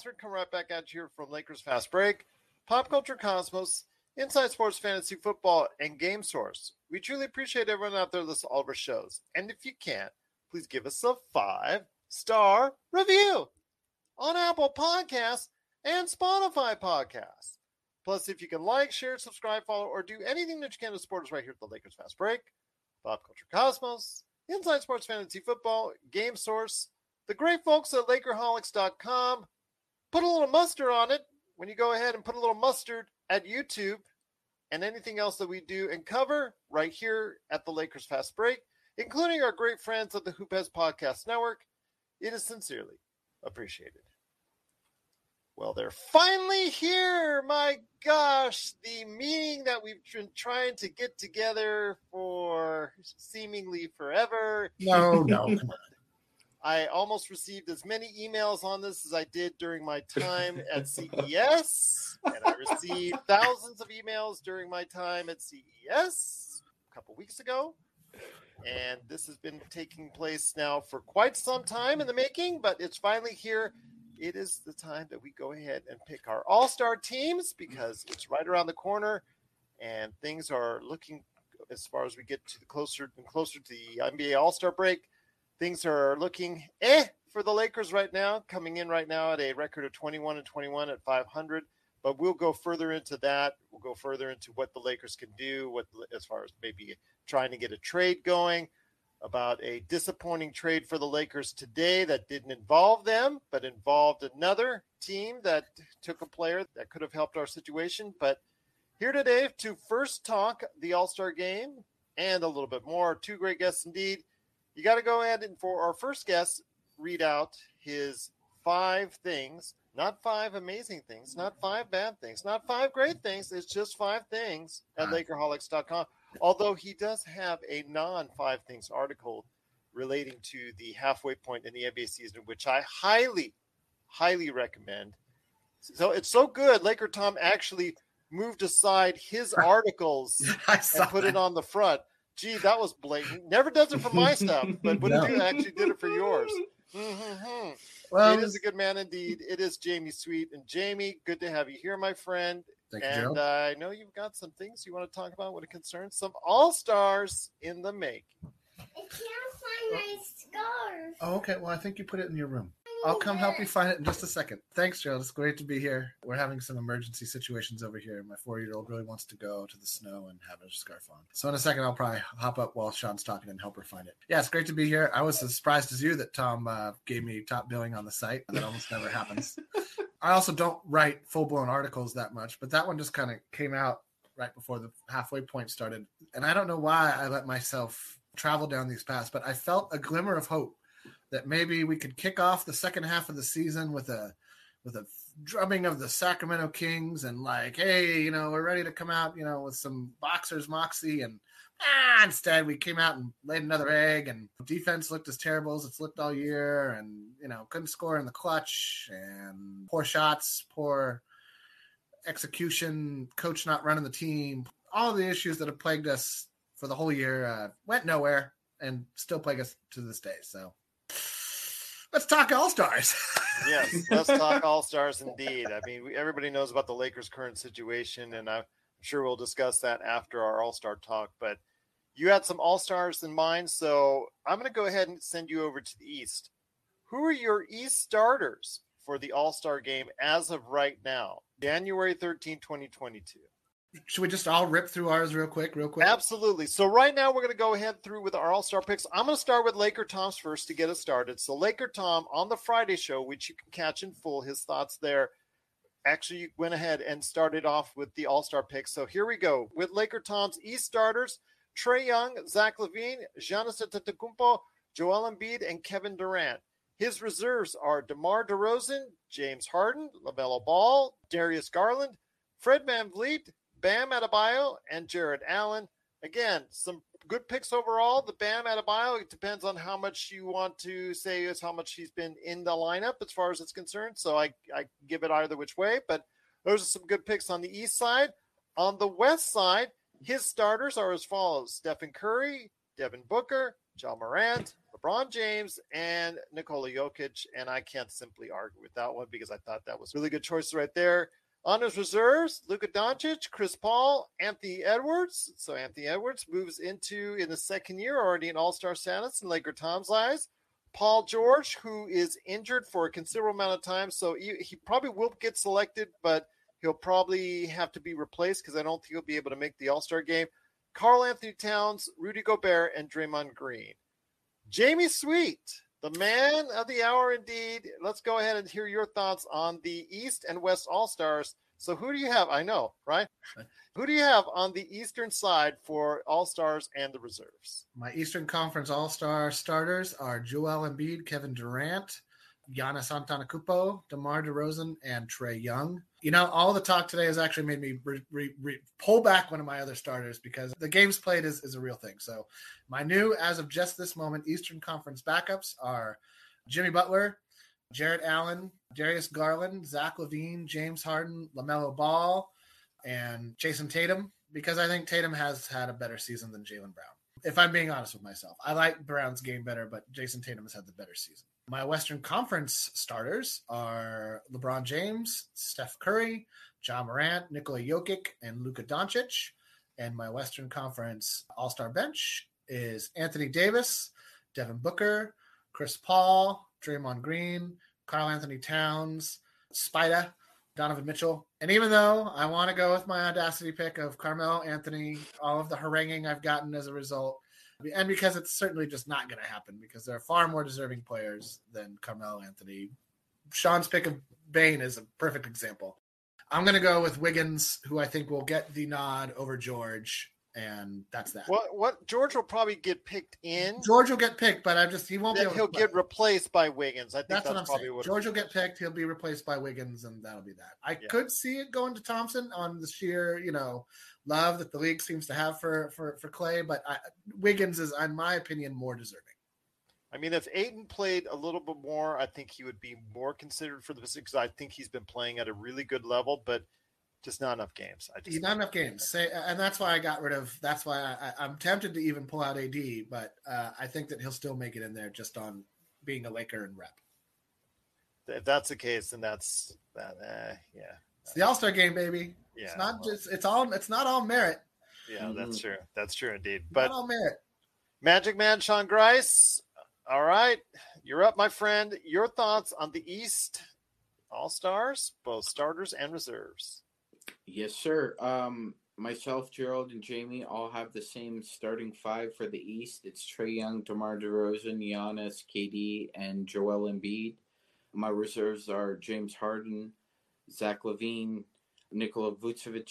Glassford coming right back at you from Lakers Fast Break, Pop Culture Cosmos, Inside Sports Fantasy Football, and Game Source. We truly appreciate everyone out there listening to all of our shows. And if you can't, please give us a five star review on Apple Podcasts and Spotify Podcasts. Plus, if you can like, share, subscribe, follow, or do anything that you can to support us right here at the Lakers Fast Break, Pop Culture Cosmos, Inside Sports Fantasy Football, Game Source, the great folks at Lakerholics.com. Put a little mustard on it when you go ahead and put a little mustard at YouTube and anything else that we do and cover right here at the Lakers Fast Break, including our great friends at the Hoopheads Podcast Network. It is sincerely appreciated. Well, they're finally here. My gosh, the meeting that we've been trying to get together for seemingly forever. No, no. I almost received as many emails on this as I did during my time at CES. And I received thousands of emails during my time at CES a couple weeks ago. And this has been taking place now for quite some time in the making, but it's finally here. It is the time that we go ahead and pick our all star teams because it's right around the corner and things are looking as far as we get to the closer and closer to the NBA All Star break things are looking eh for the Lakers right now, coming in right now at a record of 21 and 21 at 500. But we'll go further into that. We'll go further into what the Lakers can do, what as far as maybe trying to get a trade going. About a disappointing trade for the Lakers today that didn't involve them, but involved another team that took a player that could have helped our situation. But here today to first talk the All Star game and a little bit more. Two great guests indeed you got to go ahead and for our first guest, read out his five things, not five amazing things, not five bad things, not five great things. It's just five things at Lakerholics.com. Although he does have a non five things article relating to the halfway point in the NBA season, which I highly, highly recommend. So it's so good. Laker Tom actually moved aside his articles and put it on the front gee, that was blatant. Never does it for my stuff, but when No. you actually did it for yours. Mhm. Well, it is a good man indeed. It is Jamie Sweet. And Jamie, good to have you here, my friend. Thank and Gerald. uh, I know you've got some things you want to talk about when it concerns some all stars in the making. I can't find my scarf. Oh, okay. Well, I think you put it in your room. I'll come help you find it in just a second. Thanks, Gerald. It's great to be here. We're having some emergency situations over here. My four-year-old really wants to go to the snow and have a scarf on. So in a second, I'll probably hop up while Sean's talking and help her find it. Yeah, it's great to be here. I was as surprised as you that Tom uh, gave me top billing on the site. That almost never happens. I also don't write full-blown articles that much, but that one just kind of came out right before the halfway point started. And I don't know why I let myself travel down these paths, but I felt a glimmer of hope that maybe we could kick off the second half of the season with a with a drubbing of the Sacramento Kings and like, hey, you know, we're ready to come out, you know, with some boxers moxie and ah, instead we came out and laid another egg and defense looked as terrible as it's looked all year and you know couldn't score in the clutch and poor shots, poor execution, coach not running the team, all the issues that have plagued us for the whole year uh, went nowhere and still plague us to this day. So Let's talk All Stars. yes, let's talk All Stars indeed. I mean, we, everybody knows about the Lakers' current situation, and I'm sure we'll discuss that after our All Star talk. But you had some All Stars in mind, so I'm going to go ahead and send you over to the East. Who are your East starters for the All Star game as of right now, January 13, 2022? Should we just all rip through ours real quick, real quick? Absolutely. So right now we're going to go ahead through with our all-star picks. I'm going to start with Laker Tom's first to get us started. So Laker Tom on the Friday show, which you can catch in full, his thoughts there. Actually went ahead and started off with the all-star picks. So here we go with Laker Tom's East starters: Trae Young, Zach LaVine, Giannis Antetokounmpo, Joel Embiid, and Kevin Durant. His reserves are DeMar DeRozan, James Harden, LaMelo Ball, Darius Garland, Fred VanVleet, Bam Adebayo and Jarrett Allen. Again, some good picks overall. The Bam Adebayo, it depends on how much you want to say is how much he's been in the lineup as far as it's concerned. So I, I give it either which way, but those are some good picks on the east side. On the west side, his starters are as follows Stephen Curry, Devin Booker, Ja Morant, LeBron James, and Nikola Jokic. And I can't simply argue with that one because I thought that was really good choice right there. On his reserves, Luka Doncic, Chris Paul, Anthony Edwards. So Anthony Edwards moves into in the second year already in All-Star status in Laker Tom's eyes. Paul George, who is injured for a considerable amount of time, so he, he probably will get selected, but he'll probably have to be replaced because I don't think he'll be able to make the All-Star game. Karl-Anthony Towns, Rudy Gobert, and Draymond Green. Jamie Sweet, the man of the hour, indeed. Let's go ahead and hear your thoughts on the East and West All Stars. So, who do you have? I know, right? who do you have on the Eastern side for All Stars and the reserves? My Eastern Conference All Star starters are Joel Embiid, Kevin Durant, Giannis Antetokounmpo, DeMar DeRozan, and Trae Young. You know, all the talk today has actually made me re- re- re- pull back one of my other starters because the games played is, is a real thing. So, my new, as of just this moment, Eastern Conference backups are Jimmy Butler, Jarrett Allen, Darius Garland, Zach LaVine, James Harden, LaMelo Ball, and Jayson Tatum because I think Tatum has had a better season than Jaylen Brown. If I'm being honest with myself, I like Brown's game better, but Jayson Tatum has had the better season. My Western Conference starters are LeBron James, Steph Curry, Ja Morant, Nikola Jokic, and Luka Doncic. And my Western Conference All Star bench is Anthony Davis, Devin Booker, Chris Paul, Draymond Green, Karl-Anthony Towns, Spida, Donovan Mitchell. And even though I want to go with my audacity pick of Carmelo Anthony, all of the haranguing I've gotten as a result, and because it's certainly just not going to happen because there are far more deserving players than Carmelo Anthony. Sean's pick of Bane is a perfect example. I'm going to go with Wiggins, who I think will get the nod over George, and that's that. What what George will probably get picked in. George will get picked, but I just he won't be. Then he'll get replaced by Wiggins. I think That's, that's, what I'm saying. what. George will get picked. He'll be replaced by Wiggins, and that'll be that. I Yeah. could see it going to Thompson on the sheer, you know, love that the league seems to have for for for Clay, but I, Wiggins is, in my opinion, more deserving. I mean, if Ayton played a little bit more, I think he would be more considered for the position because I think he's been playing at a really good level, but just not enough games. I just He's not enough games, say, and that's why I got rid of. That's why I, I'm tempted to even pull out AD, but uh, I think that he'll still make it in there just on being a Laker and rep. If that's the case, then that's that. Eh, yeah, It's the All Star game, baby. yeah. it's not well, just. It's all. It's not all merit. Yeah, that's Mhm. true. That's true indeed. Not But all merit. Magic Man Sean Grice, all right, you're up, my friend. Your thoughts on the East All Stars, both starters and reserves? Yes, sir. Um, myself, Gerald, and Jamie all have the same starting five for the East. It's Trae Young, DeMar DeRozan, Giannis, KD, and Joel Embiid. My reserves are James Harden, Zach LaVine, Nikola Vucevic,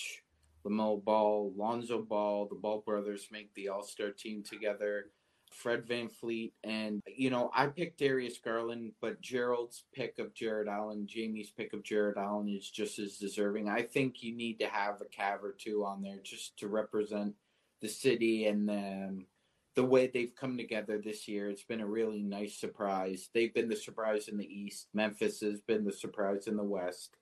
Lamelo Ball, Lonzo Ball. The Ball brothers make the All Star team together. Fred VanVleet, and you know, I picked Darius Garland, but Gerald's pick of Jarrett Allen, Jamie's pick of Jarrett Allen is just as deserving. I think you need to have a Cav or two on there just to represent the city and the, um, the way they've come together this year. It's been a really nice surprise. They've been the surprise in the East. Memphis has been the surprise in the West.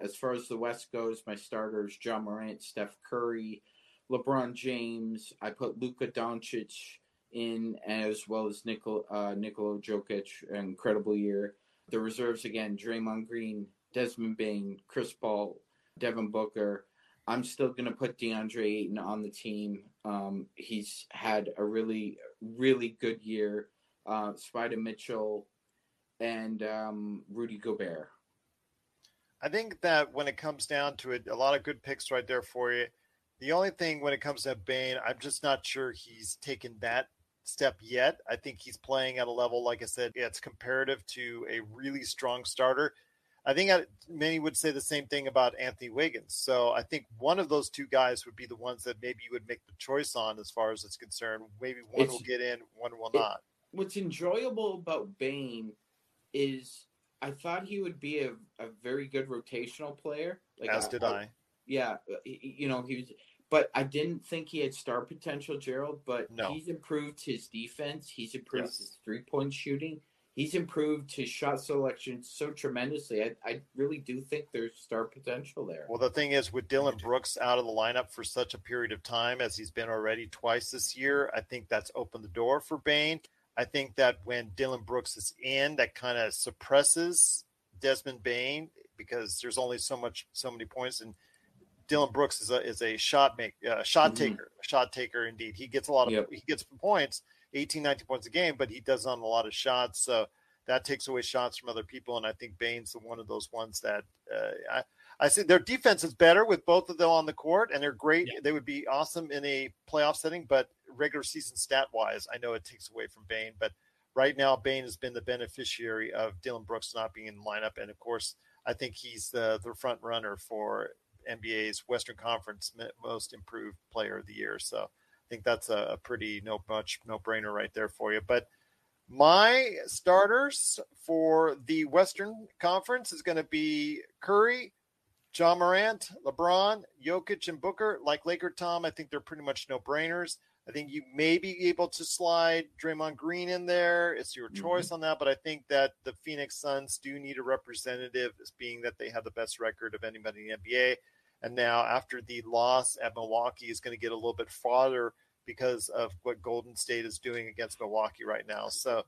As far as the West goes, my starters: Ja Morant, Steph Curry, LeBron James. I put Luka Doncic in, as well as Nicol, uh, Nikola Jokic, incredible year. The reserves again: Draymond Green, Desmond Bane, Chris Paul, Devin Booker. I'm still going to put DeAndre Ayton on the team. Um, he's had a really, really good year. Uh, Spider Mitchell and um, Rudy Gobert. I think that when it comes down to it, a lot of good picks right there for you. The only thing when it comes to Bane, I'm just not sure he's taken that step yet. I think he's playing at a level, like I said, it's comparative to a really strong starter. I think many would say the same thing about Anthony Wiggins. So I think one of those two guys would be the ones that maybe you would make the choice on as far as it's concerned. Maybe one it's, will get in, one will it, not. What's enjoyable about Bane is I thought he would be a, a very good rotational player. Like as I, did I. Yeah, uh, you know he was, but I didn't think he had star potential, Gerald. But no. he's improved his defense. He's improved yes. his three point shooting he's improved his shot selection so tremendously. I, I really do think there's star potential there. Well, the thing is, with Dillon Brooks out of the lineup for such a period of time as he's been already twice this year, I think that's opened the door for Bane. I think that when Dillon Brooks is in, that kind of suppresses Desmond Bane because there's only so much, so many points, and Dillon Brooks is a is a shot make uh, shot mm-hmm. taker, shot taker indeed. He gets a lot of yep. he gets points, 18, 19 points a game, but he does on a lot of shots. So that takes away shots from other people. And I think Bane's the one of those ones that uh, I, I see their defense is better with both of them on the court, and they're great. Yeah. They would be awesome in a playoff setting, but regular season stat wise, I know it takes away from Bane. But right now, Bane has been the beneficiary of Dillon Brooks not being in the lineup, and of course, I think he's the the front runner for NBA's Western Conference most improved player of the year. So I think that's a, a pretty no much no brainer right there for you. But my starters for the Western Conference is going to be Curry, Ja Morant, LeBron, Jokic, and Booker. Like Laker Tom, I think they're pretty much no brainers. I think you may be able to slide Draymond Green in there. It's your mm-hmm. choice mm-hmm. on that, but I think that the Phoenix Suns do need a representative, as being that they have the best record of anybody in the NBA. And now, after the loss at Milwaukee, is going to get a little bit farther because of what Golden State is doing against Milwaukee right now. So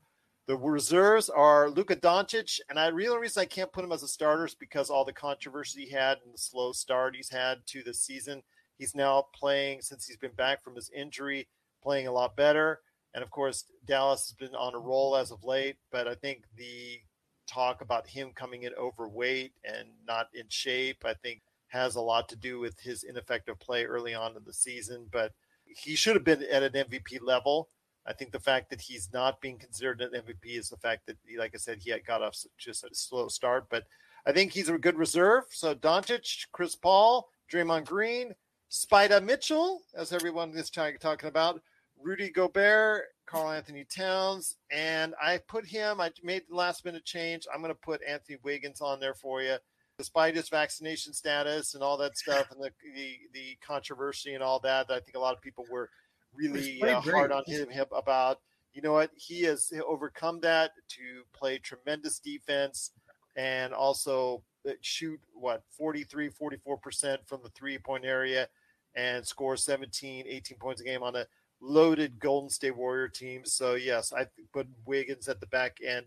the reserves are Luka Doncic, and I real reason I can't put him as a starter is because all the controversy he had and the slow start he's had to the season. He's now playing since he's been back from his injury, playing a lot better. And of course, Dallas has been on a roll as of late, but I think the talk about him coming in overweight and not in shape, I think has a lot to do with his ineffective play early on in the season. But he should have been at an MVP level. I think the fact that he's not being considered an MVP is the fact that, like I said, he got off just a slow start. But I think he's a good reserve. So Doncic, Chris Paul, Draymond Green, Spida Mitchell, as everyone is talking about, Rudy Gobert, Karl-Anthony Towns, and I put him. I made the last minute change. I'm going to put Anthony Wiggins on there for you despite his vaccination status and all that stuff and the the, the controversy and all that, I think a lot of people were really uh, hard on him, him about. You know what? He has overcome that to play tremendous defense and also uh, shoot what 43 44% from the three point area and score 17 18 points a game on a loaded golden state warrior team so yes i put wiggins at the back end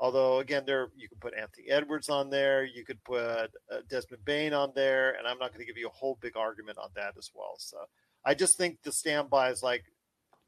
Although again, there you can put Anthony Edwards on there, you could put uh, Desmond Bane on there, and I'm not going to give you a whole big argument on that as well. So I just think the standby is like,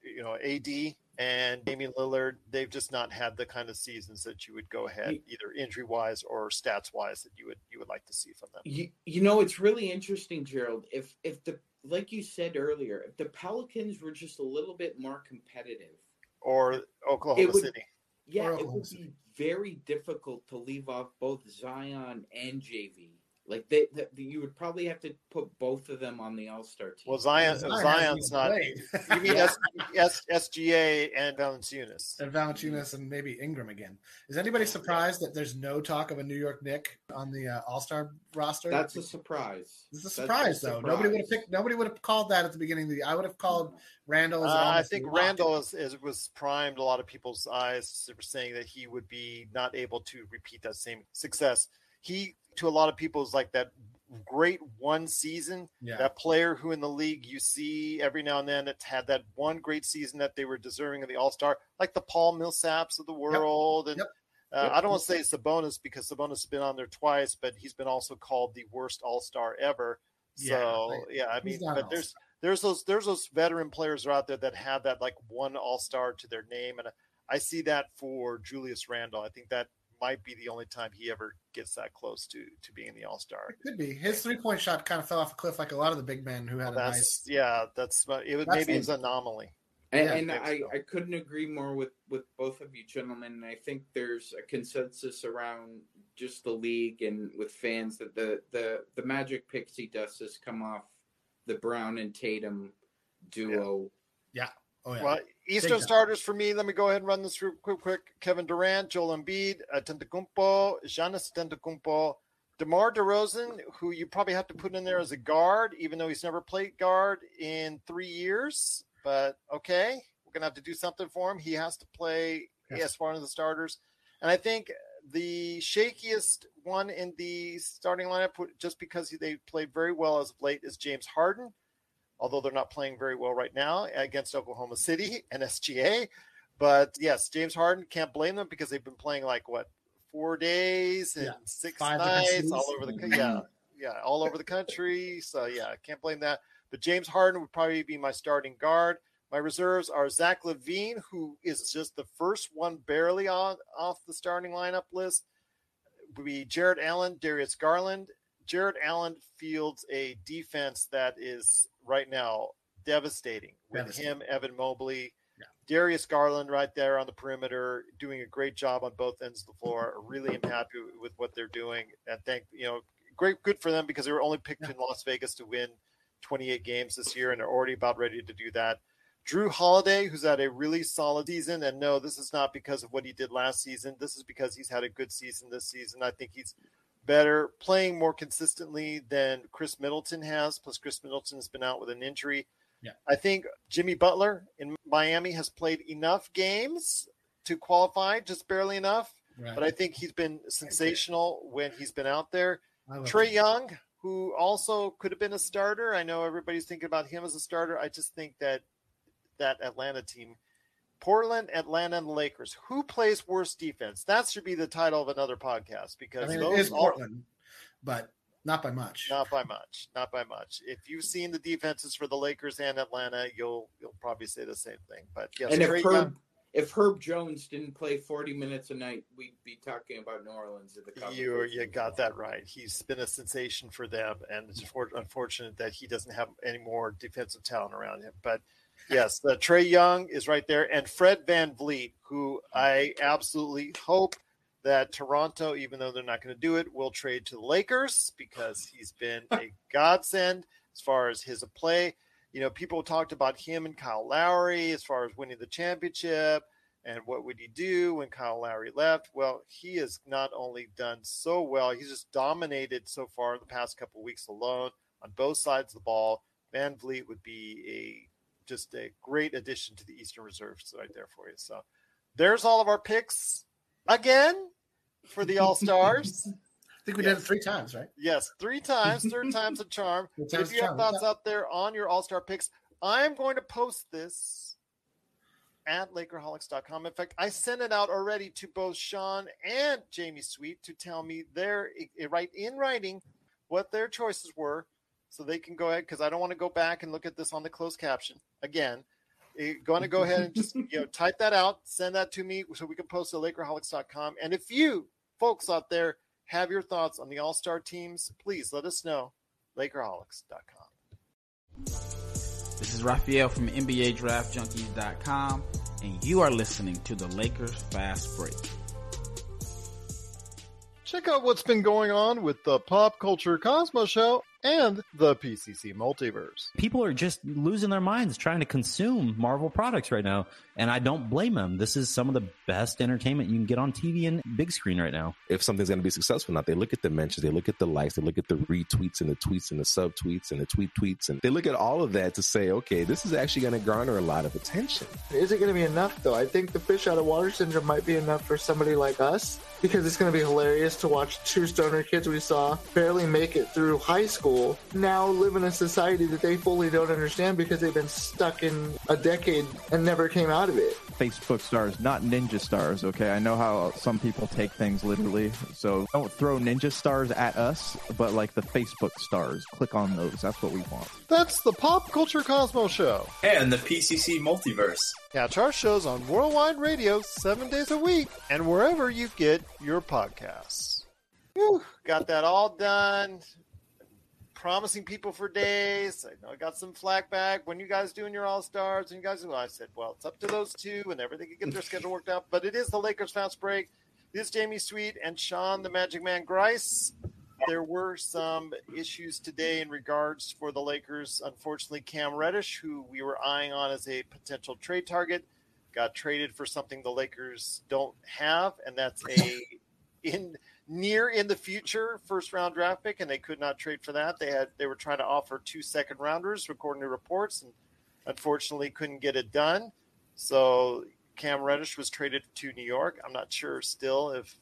you know, AD and Damian Lillard. They've just not had the kind of seasons that you would go ahead, either injury wise or stats wise, that you would you would like to see from them. You, you know, it's really interesting, Gerald. If if the like you said earlier, if the Pelicans were just a little bit more competitive, or Oklahoma would, City. Yeah, it would be very difficult to leave off both Zion and JV. Like they, they, you would probably have to put both of them on the All Star team. Well, Zion, Zion Zion's not. you mean S, S, SGA and Valanciunas and Valanciunas and maybe Ingram again? Is anybody surprised that there's no talk of a New York Nick on the uh, All Star roster? That's a surprise. It's a surprise, though. Surprise. Nobody would have picked. Nobody would have called that at the beginning of the. I would have called Randle. Uh, I think Randle is, is, was primed a lot of people's eyes for saying that he would be not able to repeat that same success. He to a lot of people is like that great one season. Yeah. That player who in the league you see every now and then it's had that one great season that they were deserving of the All Star, like the Paul Millsaps of the world. And Yep. uh, Yep. I don't want to say Sabonis because Sabonis has been on there twice, but he's been also called the worst All Star ever. Yeah, So like, yeah, I mean, but there's all-star. there's those there's those veteran players are out there that have that like one All Star to their name, and I see that for Julius Randle. I think that might be the only time he ever gets that close to to being the All Star. It could be. His three point shot kind of fell off a cliff like a lot of the big men who had a nice. yeah, that's it. Was, That's- maybe it's an anomaly. And, Yeah, and I I, so. I couldn't agree more with, with both of you gentlemen. And I think there's a consensus around just the league and with fans that the, the, the Magic Pixie dust has come off the Brown and Tatum duo. Yeah. Oh yeah. Well, Eastern starters for me. Let me go ahead and run this through quick, quick. Kevin Durant, Joel Embiid, uh, Antetokounmpo, Giannis Antetokounmpo, DeMar DeRozan, who you probably have to put in there as a guard, even though he's never played guard in three years. But okay, we're gonna have to do something for him. He has to play Yes. as far as the starters, and I think the shakiest one in the starting lineup, just because they played very well as of late, is James Harden although they're not playing very well right now against Oklahoma City and SGA. But yes, James Harden can't blame them because they've been playing like what four days and Yeah, six nights all over the yeah yeah all over the country. So yeah, I can't blame that. But James Harden would probably be my starting guard. My reserves are Zach LaVine, who is just the first one barely on off the starting lineup list. Would be Jarrett Allen, Darius Garland. Jarrett Allen fields a defense that is right now devastating with Devastating. him, Evan Mobley, Yeah. Darius Garland right there on the perimeter, doing a great job on both ends of the floor. Really am happy with what they're doing, and thank you know, great, good for them because they were only picked Yeah. in Las Vegas to win 28 games this year, and they're already about ready to do that. Jrue Holiday, who's had a really solid season, and no, this is not because of what he did last season. This is because he's had a good season this season. I think he's better, playing more consistently than Khris Middleton has. Plus, Khris Middleton has been out with an injury. Yeah. I think Jimmy Butler in Miami has played enough games to qualify, just barely enough. Right. But I think he's been sensational when he's been out there. Trae him. Young, who also could have been a starter. I know everybody's thinking about him as a starter. I just think that that Atlanta team, Portland, Atlanta, and the Lakers, who plays worse defense? That should be the title of another podcast I because mean, those it is all- Portland, but not by much. not by much, not by much. If you've seen the defenses for the Lakers and Atlanta, you'll you'll probably say the same thing. But yes, and Trae if Young- Herb, if Herb Jones didn't play 40 minutes a night, we'd be talking about New Orleans in the You you got that right. He's been a sensation for them, and it's for, unfortunate that he doesn't have any more defensive talent around him. But yes, the Trae Young is right there, and Fred VanVleet, who I absolutely hope that Toronto, even though they're not going to do it, will trade to the Lakers because he's been a godsend as far as his play. You know, people talked about him and Kyle Lowry as far as winning the championship and what would he do when Kyle Lowry left? Well, he has not only done so well, he's just dominated so far the past couple weeks alone on both sides of the ball. VanVleet would be a just a great addition to the Eastern Reserves right there for you. So there's all of our picks again for the All Stars. I think we Yes. did it three times, right? Yes, three times, third time's a charm. Three If times you have thoughts out there on your All Star picks, I'm going to post this at Lakerholics.com. In fact, I sent it out already to both Sean and Jamie Sweet to tell me their right in writing what their choices were, so they can go ahead because I don't want to go back and look at this on the closed caption again. Eh, going to go ahead and just you know type that out, send that to me so we can post it at Lakerholics.com. And if you folks out there have your thoughts on the All Star teams, please let us know. Lakerholics.com. This is Raphael from NBADraftJunkies.com, and you are listening to the Lakers Fast Break. Check out what's been going on with the Pop Culture Cosmos Show and the PCC Multiverse. People are just losing their minds trying to consume Marvel products right now, and I don't blame them. This is some of the best entertainment you can get on TV and big screen right now. If something's going to be successful, not they look at the mentions, they look at the likes, they look at the retweets and the tweets and the subtweets and the tweet tweets, and they look at all of that to say, okay, this is actually going to garner a lot of attention. Is it going to be enough though? I think the fish out of water syndrome might be enough for somebody like us because it's going to be hilarious to watch two stoner kids we saw barely make it through high school now live in a society that they fully don't understand because they've been stuck in a decade and never came out of it. Facebook stars, not ninja stars, okay? I know how some people take things literally, so don't throw ninja stars at us, but like the Facebook stars. Click on those. That's what we want. That's the Pop Culture Cosmo Show. And the PCC Multiverse. Catch our shows on Worldwide Radio seven days a week and wherever you get your podcasts. Whew, got that all done. Promising people for days. I know I got some flack back. When you guys doing your All Stars? And you guys, well, I said, well, it's up to those two, and everything can get their schedule worked out. But it is the Lakers fast break. This is Jamie Sweet and Sean, the Magic Man Grice. There were some issues today in regards for the Lakers. Unfortunately, Cam Reddish, who we were eyeing on as a potential trade target, got traded for something the Lakers don't have, and that's a in near in the future first round draft pick, and they could not trade for that. They had they were trying to offer two second rounders, according to reports, and unfortunately couldn't get it done. So Cam Reddish was traded to New York. I'm not sure still if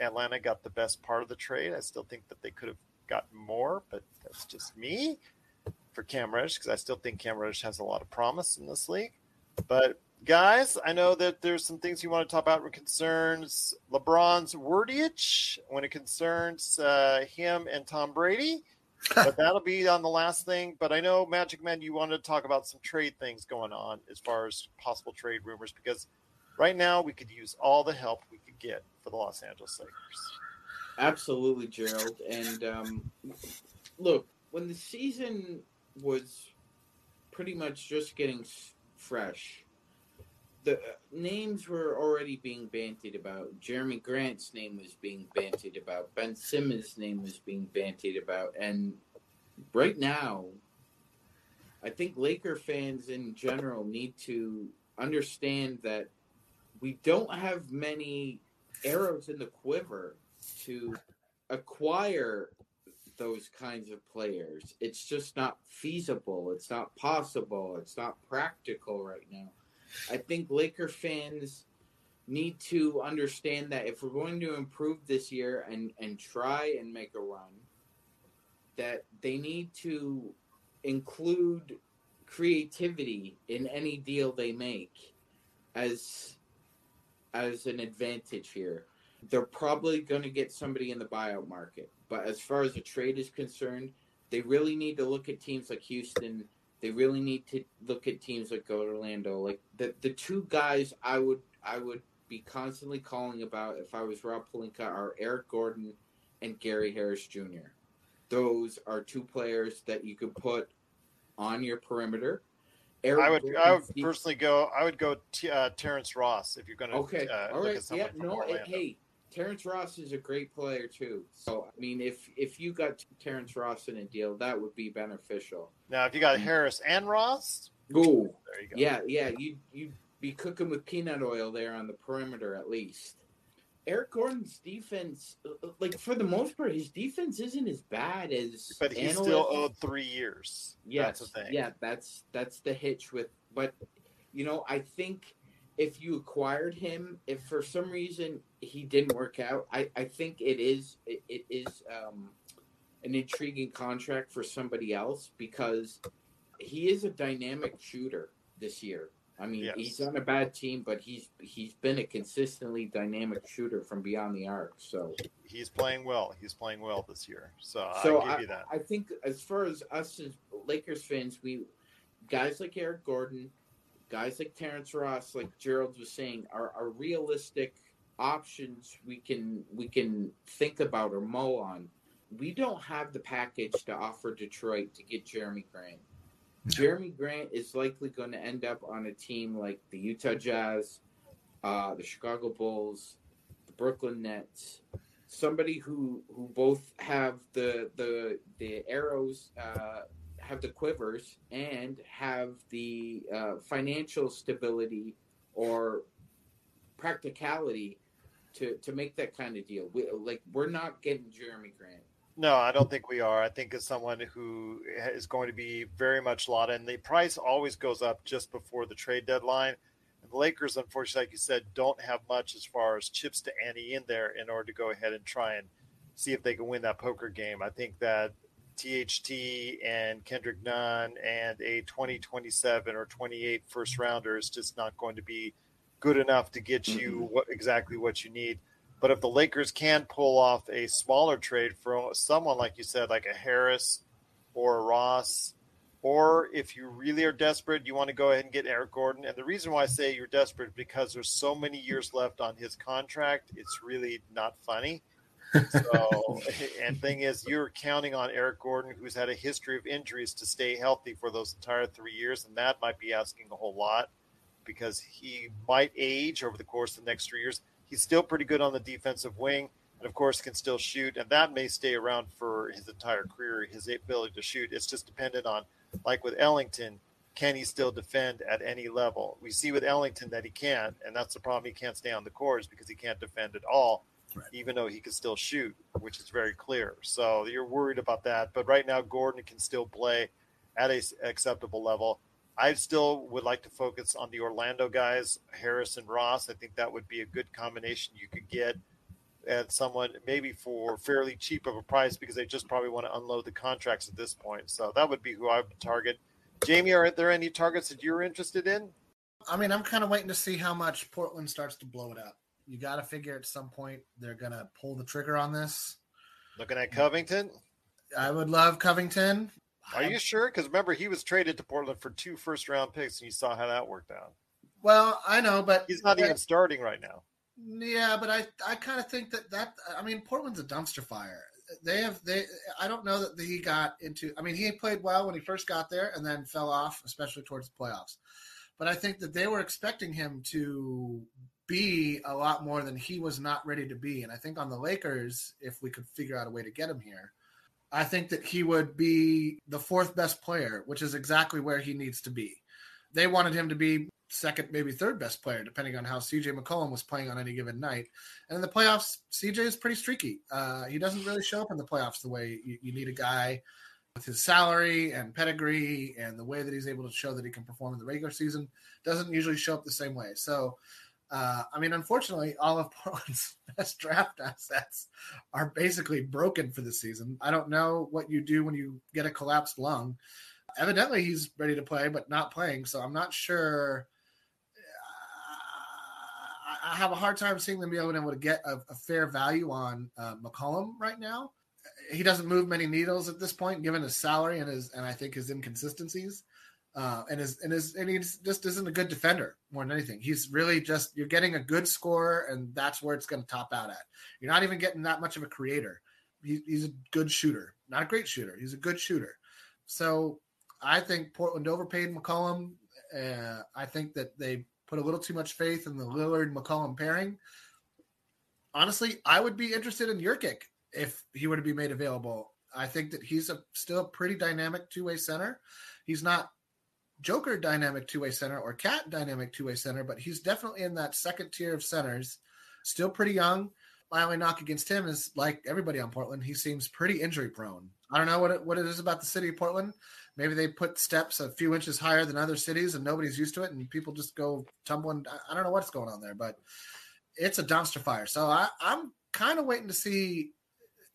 Atlanta got the best part of the trade. I still think that they could have gotten more, but that's just me for Cam Reddish because I still think Cam Reddish has a lot of promise in this league. But guys, I know that there's some things you want to talk about when it concerns LeBron's wordage when it concerns uh, him and Tom Brady. but that'll be on the last thing. But I know Magic Man, you wanted to talk about some trade things going on as far as possible trade rumors because right now we could use all the help we could get for the Los Angeles Lakers. Absolutely, Gerald. And um, look, when the season was pretty much just getting fresh, the names were already being bantied about. Jerami Grant's name was being bantied about. Ben Simmons' name was being bantied about. And right now, I think Laker fans in general need to understand that we don't have many arrows in the quiver to acquire those kinds of players. It's just not feasible. It's not possible. It's not practical right now. I think Laker fans need to understand that if we're going to improve this year and and try and make a run, that they need to include creativity in any deal they make as as an advantage here. They're probably going to get somebody in the buyout market, but as far as the trade is concerned, they really need to look at teams like Houston. They really need to look at teams like Go Orlando. Like the the two guys I would I would be constantly calling about if I was Rob Pelinka are Eric Gordon and Gary Harris Jr. Those are two players that you could put on your perimeter. Eric I would Gordon- I would personally go I would go t- uh, Terrence Ross if you're going to Okay, uh, all look right, yeah, no, Orlando. hey, Terrence Ross is a great player too. So I mean, if if you got Terrence Ross in a deal, that would be beneficial. Now if you got Harris and Ross, Ooh, there you go. yeah, yeah, you you'd be cooking with peanut oil there on the perimeter at least. Eric Gordon's defense, uh, like for the most part, his defense isn't as bad as. But he's analysts- still owed three years. Yes, That's yeah, that's that's the hitch with. But you know, I think if you acquired him, if for some reason he didn't work out, I I think it is it, it is um, an intriguing contract for somebody else because he is a dynamic shooter this year. I mean, Yes. he's on a bad team, but he's he's been a consistently dynamic shooter from beyond the arc. So He's playing well. He's playing well this year. So, so I give I, you that. I think as far as us as Lakers fans, we guys like Eric Gordon, guys like Terrence Ross, like Gerald was saying, are, are realistic options we can we can think about or mull on. We don't have the package to offer Detroit to get Jerami Grant. Jerami Grant is likely going to end up on a team like the Utah Jazz, uh, the Chicago Bulls, the Brooklyn Nets, somebody who who both have the the the arrows uh, have the quivers and have the uh, financial stability or practicality to to make that kind of deal. We, like we're not getting Jerami Grant. No, I don't think we are. I think it's someone who is going to be very much lot, and the price always goes up just before the trade deadline. And the Lakers, unfortunately, like you said, don't have much as far as chips to Annie in there in order to go ahead and try and see if they can win that poker game. I think that THT and Kendrick Nunn and a 2027 or 28 first rounder is just not going to be good enough to get you what exactly what you need. But if the Lakers can pull off a smaller trade for someone like you said, like a Harris or a Ross, or if you really are desperate, you want to go ahead and get Eric Gordon. And the reason why I say you're desperate because there's so many years left on his contract, it's really not funny. So, and thing is, you're counting on Eric Gordon, who's had a history of injuries, to stay healthy for those entire three years, and that might be asking a whole lot because he might age over the course of the next three years. He's still pretty good on the defensive wing, and of course can still shoot, and that may stay around for his entire career. His ability to shoot, it's just dependent on, like with Ellington, can he still defend at any level? We see with Ellington that he can't, and that's the problem. He can't stay on the courts because he can't defend at all, right. even though he can still shoot, which is very clear. So you're worried about that. But right now, Gordon can still play at a acceptable level. I still would like to focus on the Orlando guys, Harris and Ross. I think that would be a good combination you could get at someone maybe for fairly cheap of a price because they just probably want to unload the contracts at this point. So that would be who I would target. Jamie, are there any targets that you're interested in? I mean, I'm kind of waiting to see how much Portland starts to blow it up. You got to figure at some point they're going to pull the trigger on this. Looking at Covington? I would love Covington. Are you sure? Because remember, he was traded to Portland for two first round picks, and you saw how that worked out. Well, I know, but he's not even starting right now. Yeah, but I I kind of think that that I mean Portland's a dumpster fire. They have they I don't know that he got into. I mean, he played well when he first got there, and then fell off, especially towards the playoffs. But I think that they were expecting him to be a lot more than he was not ready to be. And I think on the Lakers, if we could figure out a way to get him here, I think that he would be the fourth best player, which is exactly where he needs to be. They wanted him to be second, maybe third best player, depending on how CJ McCollum was playing on any given night. And in the playoffs, CJ is pretty streaky. Uh, he doesn't really show up in the playoffs the way you, you, need a guy with his salary and pedigree and the way that he's able to show that he can perform in the regular season doesn't usually show up the same way. So uh, I mean, unfortunately, all of Portland's best draft assets are basically broken for the season. I don't know what you do when you get a collapsed lung. Evidently, he's ready to play, but not playing. So I'm not sure. I have a hard time seeing them being able to get a, a fair value on uh, McCollum right now. He doesn't move many needles at this point, given his salary and his and I think his inconsistencies. Uh, and is and is and he just isn't a good defender more than anything. He's really just you're getting a good score, and that's where it's going to top out at. You're not even getting that much of a creator. He, he's a good shooter, not a great shooter. He's a good shooter. So I think Portland overpaid McCollum. Uh, I think that they put a little too much faith in the Lillard McCollum pairing. Honestly, I would be interested in Nurkic if he were to be made available. I think that he's a still pretty dynamic two way center. He's not Joker dynamic two way center or Cat dynamic two way center, but he's definitely in that second tier of centers. Still pretty young. My only knock against him is like everybody on Portland, he seems pretty injury prone. I don't know what it, what it is about the city of Portland. Maybe they put steps a few inches higher than other cities and nobody's used to it and people just go tumbling. I don't know what's going on there, but it's a dumpster fire. So I, I'm kind of waiting to see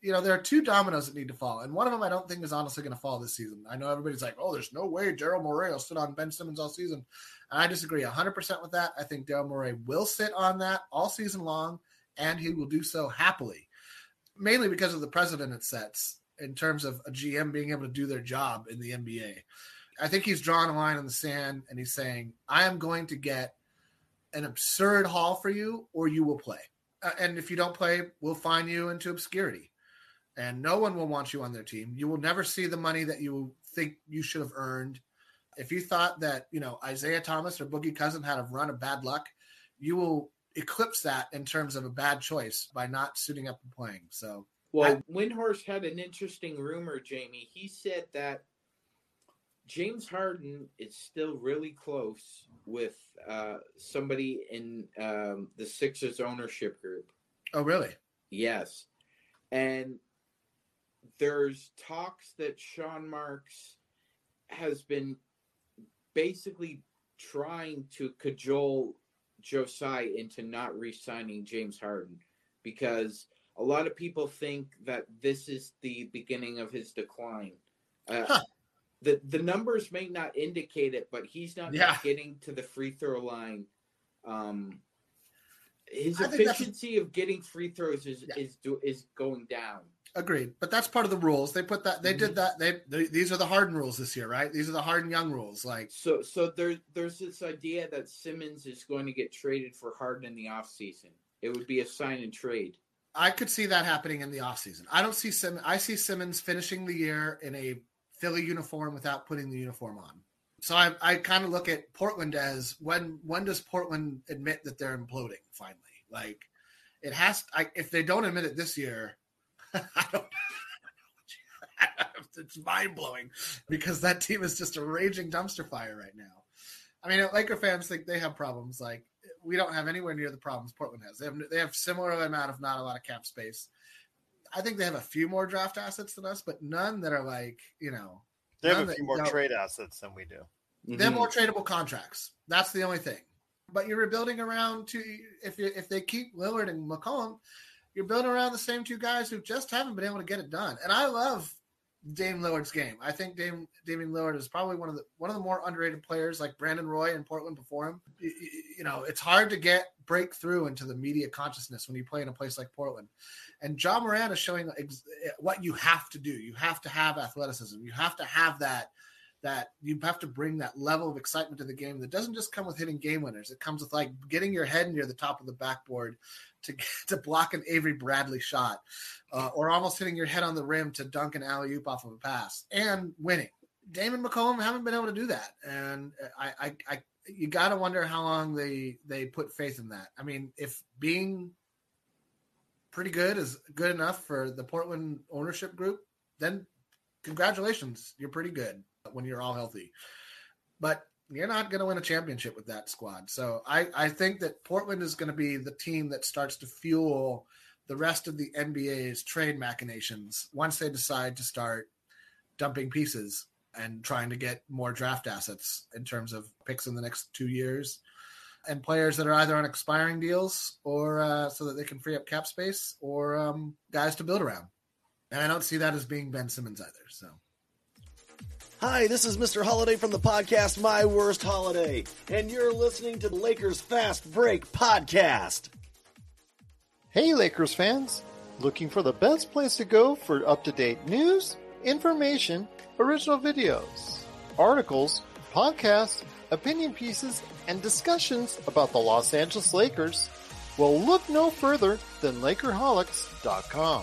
you know, there are two dominoes that need to fall, and one of them I don't think is honestly going to fall this season. I know everybody's like, "Oh, there's no way Daryl Morey will sit on Ben Simmons all season," and I disagree 100 percent with that. I think Daryl Morey will sit on that all season long, and he will do so happily, mainly because of the precedent it sets in terms of a GM being able to do their job in the NBA. I think he's drawn a line in the sand, and he's saying, "I am going to get an absurd haul for you, or you will play." Uh, and if you don't play, we'll fine you into obscurity and no one will want you on their team. You will never see the money that you think you should have earned. If you thought that, you know, Isaiah Thomas or Boogie Cousin had a run of bad luck, you will eclipse that in terms of a bad choice by not suiting up and playing. So Well, Windhorst had an interesting rumor, Jamie. He said that James Harden is still really close with uh, somebody in um, the Sixers ownership group. oh really? Yes. And there's talks that Sean Marks has been basically trying to cajole Josiah into not re signing James Harden because a lot of people think that this is the beginning of his decline. Uh, Huh. the, the numbers may not indicate it, but he's not Yeah. getting to the free throw line. Um, his I efficiency of getting free throws is is do, is going down. Agreed, but that's part of the rules. They put that. They did mm-hmm. that. They, they these are the Harden rules this year, right? These are the Harden Young rules. Like So so there there's this idea that Simmons is going to get traded for Harden in the offseason. It would be a sign and trade. I could see that happening in the offseason. I don't see Sim. I see Simmons finishing the year in a Philly uniform without putting the uniform on. So I, I kind of look at Portland as when when does Portland admit that they're imploding finally? Like it has. I, if they don't admit it this year, I don't. it's mind blowing because that team is just a raging dumpster fire right now. I mean, Laker fans think they have problems. Like we don't have anywhere near the problems Portland has. They have they have similar amount of not a lot of cap space. I think they have a few more draft assets than us, but none that are like you know. They have none a that few more don't- trade assets than we do. They have mhm. more tradable contracts. That's the only thing. But you're rebuilding around to if you if they keep Lillard and McCollum, you're building around the same two guys who just haven't been able to get it done. And I love Dame Lillard's game. I think Dame Damian Lillard is probably one of the one of the more underrated players, like Brandon Roy in Portland before him. You, you know, it's hard to get breakthrough into the media consciousness when you play in a place like Portland. And Ja Morant is showing ex- what you have to do. You have to have athleticism. You have to have that that you have to bring that level of excitement to the game that doesn't just come with hitting game winners. It comes with like getting your head near the top of the backboard to to block an Avery Bradley shot, uh, or almost hitting your head on the rim to dunk an alley oop off of a pass and winning. Damon McCollum haven't been able to do that, and I, I, I you got to wonder how long they they put faith in that. I mean, if being pretty good is good enough for the Portland ownership group, then congratulations, you're pretty good when you're all healthy. But you're not going to win a championship with that squad. So I, I think that Portland is going to be the team that starts to fuel the rest of the NBA's trade machinations once they decide to start dumping pieces and trying to get more draft assets in terms of picks in the next two years and players that are either on expiring deals or uh, so that they can free up cap space or um, guys to build around. And I don't see that as being Ben Simmons either. So. Hi, this is Mr. Holiday from the podcast My Worst Holiday, and you're listening to the Lakers Fast Break podcast. Hey, Lakers fans! Looking for the best place to go for up to date news, information, original videos, articles, podcasts, opinion pieces, and discussions about the Los Angeles Lakers? Well, look no further than Lakerholics.com.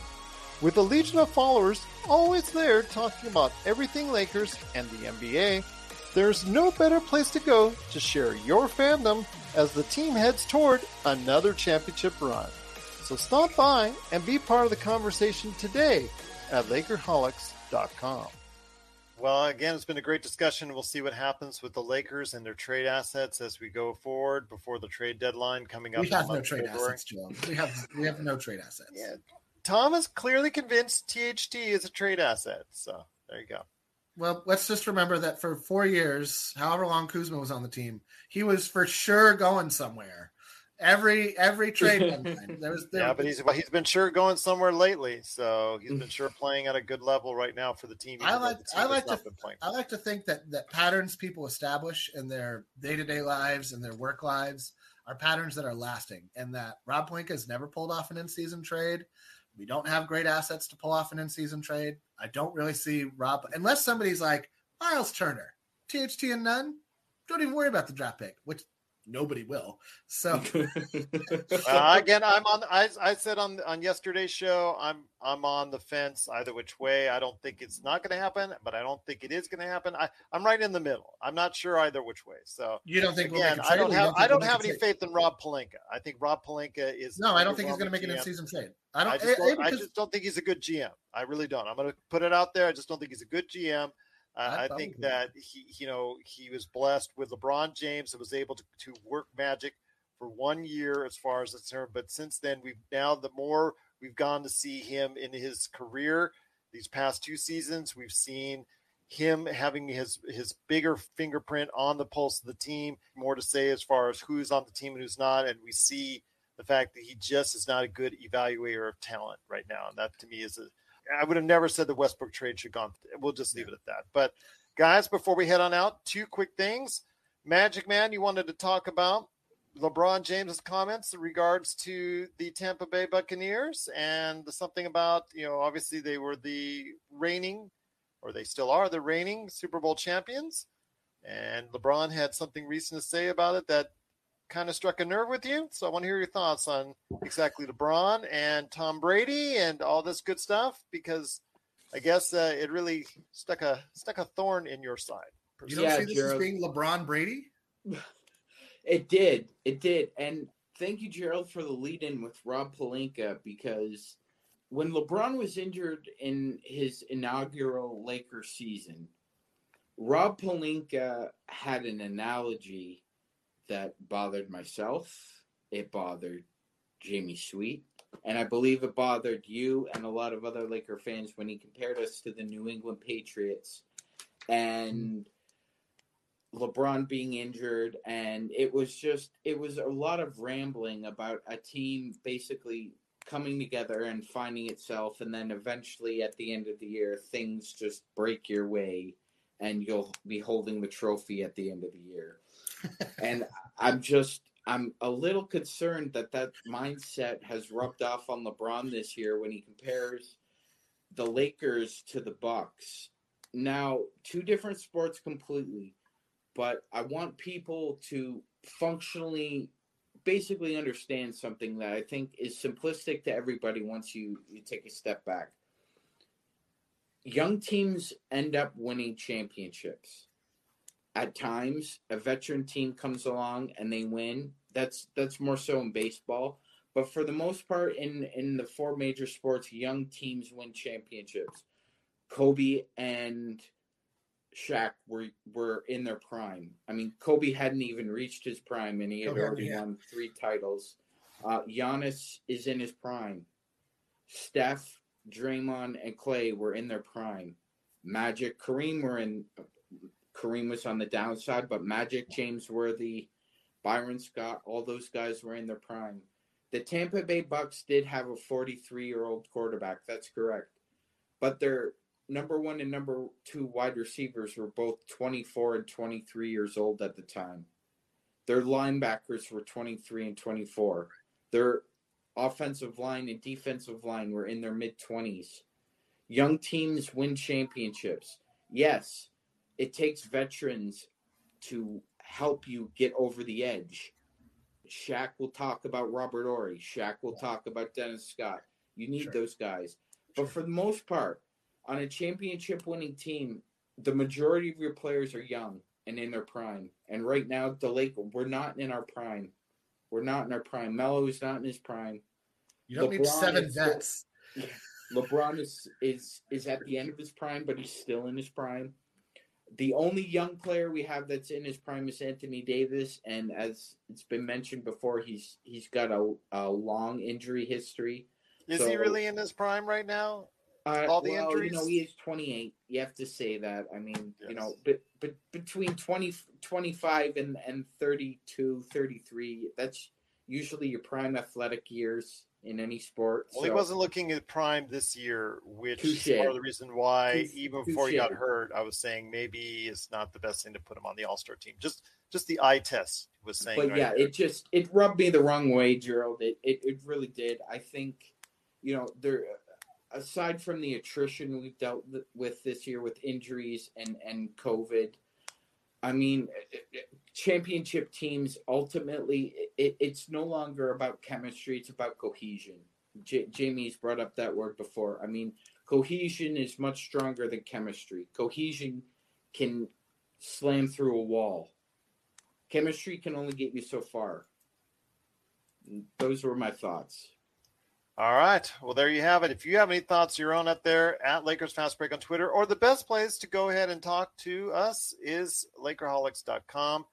With a legion of followers always there talking about everything Lakers and the NBA, there's no better place to go to share your fandom as the team heads toward another championship run. So stop by and be part of the conversation today at Lakerholics.com. Well, again, it's been a great discussion. We'll see what happens with the Lakers and their trade assets as we go forward before the trade deadline coming up. We have no trade February. assets, Joe. We have we have no trade assets. Yeah. Tom is clearly convinced THT is a trade asset. So there you go. Well, let's just remember that for four years, however long Kuzma was on the team, he was for sure going somewhere. Every every trade deadline, there was there, yeah, but he's he's been sure going somewhere lately. So he's been sure playing at a good level right now for the team. I like team I like to not been playing. I like to think that that patterns people establish in their day to day lives and their work lives are patterns that are lasting, and that Rob Pelinka has never pulled off an in season trade. We don't have great assets to pull off an in season trade. I don't really see Rob unless somebody's like Miles Turner, THT and none. Don't even worry about the draft pick, which nobody will. So uh, again, I'm on. I, I said on on yesterday's show, I'm I'm on the fence either which way. I don't think it's not going to happen, but I don't think it is going to happen. I I'm right in the middle. I'm not sure either which way. So you don't think we'll again, make a I trade, don't have don't I don't we'll have any faith in Rob Pelinka. I think Rob Pelinka is no, I don't think he's going to make an GM. in-season trade. I don't. I just don't, I because- just don't think he's a good GM. I really don't. I'm going to put it out there. I just don't think he's a good GM. I I think that he, you know, he was blessed with LeBron James and was able to, to work magic for one year as far as it's concerned. But since then, we've now the more we've gone to see him in his career, these past two seasons, we've seen him having his his bigger fingerprint on the pulse of the team. More to say as far as who's on the team and who's not, and we see the fact that he just is not a good evaluator of talent right now, and that to me is a. I would have never said the Westbrook trade should gone. We'll just leave it at that. But guys, before we head on out, two quick things. Magic Man, you wanted to talk about LeBron James's comments in regards to the Tampa Bay Buccaneers and the, something about you know obviously they were the reigning, or they still are the reigning Super Bowl champions, and LeBron had something recent to say about it that kind of struck a nerve with you. So I want to hear your thoughts on exactly LeBron and Tom Brady and all this good stuff because I guess uh, it really stuck a stuck a thorn in your side. You don't Yeah, see this Gerald. as being LeBron Brady? It did. It did. And thank you, Gerald, for the lead in with Rob Pelinka because when LeBron was injured in his inaugural Lakers season, Rob Pelinka had an analogy that bothered myself. It bothered Jamie Sweet. And I believe it bothered you and a lot of other Laker fans when he compared us to the New England Patriots. And LeBron being injured, and it was just it was a lot of rambling about a team basically coming together and finding itself, and then eventually at the end of the year, things just break your way, and you'll be holding the trophy at the end of the year. And I'm just I'm a little concerned that that mindset has rubbed off on LeBron this year when he compares the Lakers to the Bucks. Now, two different sports completely but I want people to functionally basically understand something that I think is simplistic to everybody once you, you take a step back. Young teams end up winning championships. At times, a veteran team comes along and they win. That's that's more so in baseball. But for the most part, in, in the four major sports, young teams win championships. Kobe and Shaq were were in their prime. I mean, Kobe hadn't even reached his prime, and he had Kobe already yeah. won three titles. Uh, Giannis is in his prime. Steph, Draymond, and Clay were in their prime. Magic, Kareem were in. Kareem was on the downside, but Magic, James Worthy, Byron Scott, all those guys were in their prime. The Tampa Bay Bucks did have a 43 year old quarterback. That's correct, but their number one and number two wide receivers were both 24 and 23 years old at the time. Their linebackers were 23 and 24. Their offensive line and defensive line were in their mid 20s. Young teams win championships. Yes, it takes veterans to help you get over the edge. Shaq will talk about Robert Horry. Shaq will talk about Dennis Scott. You need Sure. those guys. But for the most part, on a championship winning team, the majority of your players are young and in their prime. And right now, the Lake, we're not in our prime. We're not in our prime. Melo is not in his prime. You don't need LeBron seven is- vets. LeBron is is is at the end of his prime, but he's still in his prime. The only young player we have that's in his prime is Anthony Davis, and as it's been mentioned before, he's he's got a, a long injury history. Is So- he really in his prime right now? Uh, All the well, injuries? you know, he is 28. You have to say that. I mean, you know, Yes. but but between 20, 25 and and 32, 33, that's usually your prime athletic years in any sport. Well, he wasn't looking at prime this year, which is Touche. part of the reason why, Touche- even before he got hurt, I was saying maybe it's not the best thing to put him on the All Star team. Just, just the eye test was saying. but right yeah, there. it just it rubbed me the wrong way, Gerald. It it, it really did. I think, you know, there aside from the attrition we've dealt th- with this year with injuries and and COVID, I mean, championship teams ultimately, it, it's no longer about chemistry; it's about cohesion. J- Jamie's brought up that word before. I mean, cohesion is much stronger than chemistry. Cohesion can slam through a wall. Chemistry can only get you so far. Those were my thoughts. All right. Well, there you have it. If you have any thoughts of your own up there at Lakers Fast Break on Twitter, or the best place to go ahead and talk to us is Lakerholics.com.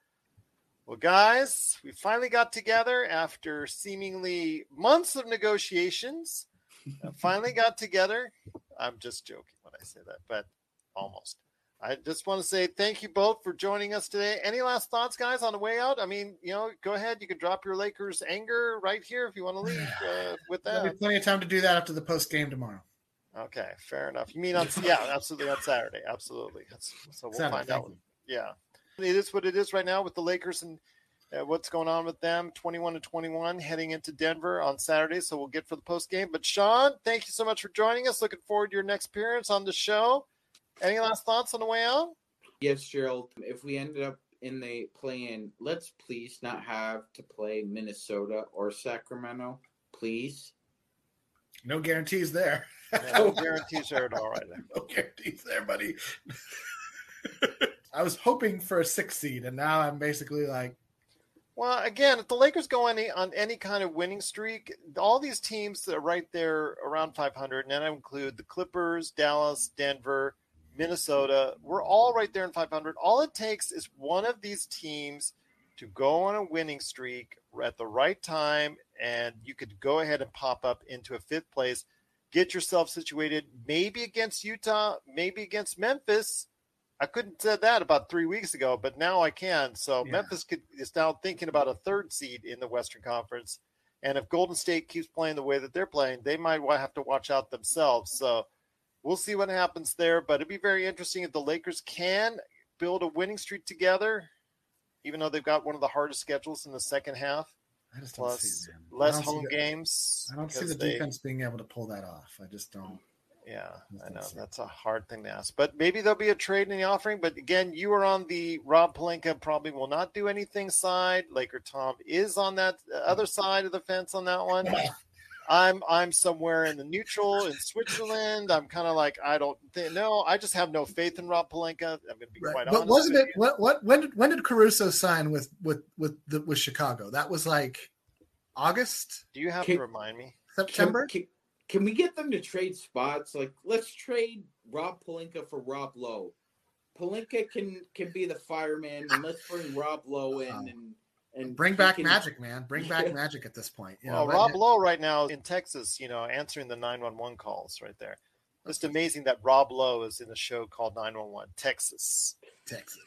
Well, guys, we finally got together after seemingly months of negotiations. finally got together. I'm just joking when I say that, but almost. I just want to say thank you both for joining us today. Any last thoughts, guys, on the way out? I mean, you know, go ahead. You can drop your Lakers anger right here if you want to leave uh, with that. There'll be plenty of time to do that after the post game tomorrow. Okay, fair enough. You mean on yeah, absolutely on Saturday, absolutely. That's, so we'll Saturday, find out. Yeah, it is what it is right now with the Lakers and uh, what's going on with them. Twenty-one to twenty-one, heading into Denver on Saturday. So we'll get for the post game. But Sean, thank you so much for joining us. Looking forward to your next appearance on the show. Any last thoughts on the way out? Yes, Gerald. If we ended up in the play-in, let's please not have to play Minnesota or Sacramento, please. No guarantees there. Yeah, no guarantees there at all, right there. No guarantees there, buddy. I was hoping for a six seed, and now I'm basically like, Well, again, if the Lakers go any on any kind of winning streak, all these teams that are right there around 500, and I include the Clippers, Dallas, Denver, Minnesota, we're all right there in 500. All it takes is one of these teams to go on a winning streak at the right time, and you could go ahead and pop up into a fifth place, get yourself situated, maybe against Utah, maybe against Memphis. I couldn't say that about three weeks ago, but now I can. So Yeah. Memphis could, is now thinking about a third seed in the Western Conference. And if Golden State keeps playing the way that they're playing, they might have to watch out themselves. So we'll see what happens there. But it'd be very interesting if the Lakers can build a winning streak together, even though they've got one of the hardest schedules in the second half. I just don't see. I less home the- games. I don't see the they- defense being able to pull that off. I just don't. Yeah, I know That's that's a hard thing to ask, but maybe there'll be a trade in the offering. But again, you are on the Rob Pelinka probably will not do anything side. Laker Tom is on that uh, other side of the fence on that one. I'm I'm somewhere in the neutral in Switzerland. I'm kind of like I don't think no. I just have no faith in Rob Pelinka. I'm going to be quite But honest. wasn't it what what when did when did Caruso sign with with with the, with Chicago? That was like August. Do you have Can- to remind me? September. Can, can, can we get them to trade spots? Like, let's trade Rob Pelinka for Rob Lowe. Pelinka can can be the fireman, and let's bring Rob Lowe in uh-huh. and and Bring back can- Magic, man. Bring back Magic at this point. You know, well, let- Rob Lowe right now in Texas, you know, answering the 911 calls right there. Just amazing that Rob Lowe is in a show called 911 Texas. Texas.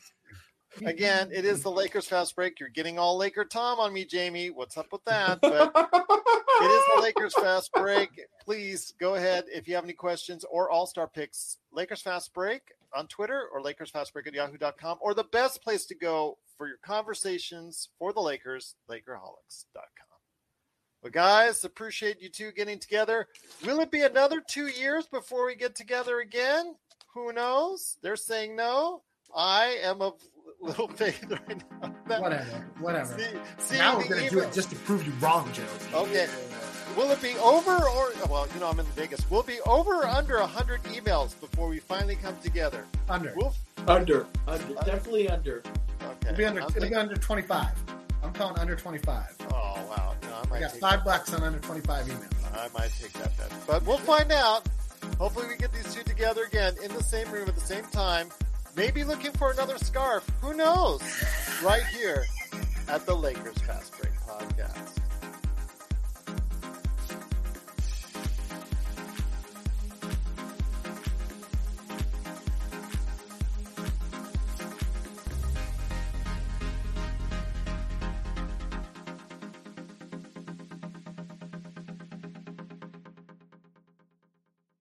Again, it is the Lakers fast break. You're getting all Laker Tom on me, Jamie. What's up with that? But it is the Lakers fast break. Please go ahead if you have any questions or all star picks. Lakers fast break on Twitter or Lakers fast break at yahoo.com or the best place to go for your conversations for the Lakers, Lakerholics.com. But guys, appreciate you two getting together. Will it be another two years before we get together again? Who knows? They're saying no. I am of little faith right now. That- whatever, whatever. See, see now we're gonna do it just to prove you wrong, Joe. Okay. Will it be over or well, you know, I'm in Vegas. Will it be over or under 100 emails before we finally come together? Under. We'll under, under, definitely under. Okay. It'll be under. I'm It'll be under twenty five. I'm calling under twenty five. oh wow. No, I I might got five bucks on under twenty five emails. I might take that bet. But we'll find out. Hopefully we get these two together again in the same room at the same time. Maybe looking for another scarf. Who knows? Right here at the Lakers Fast Break Podcast.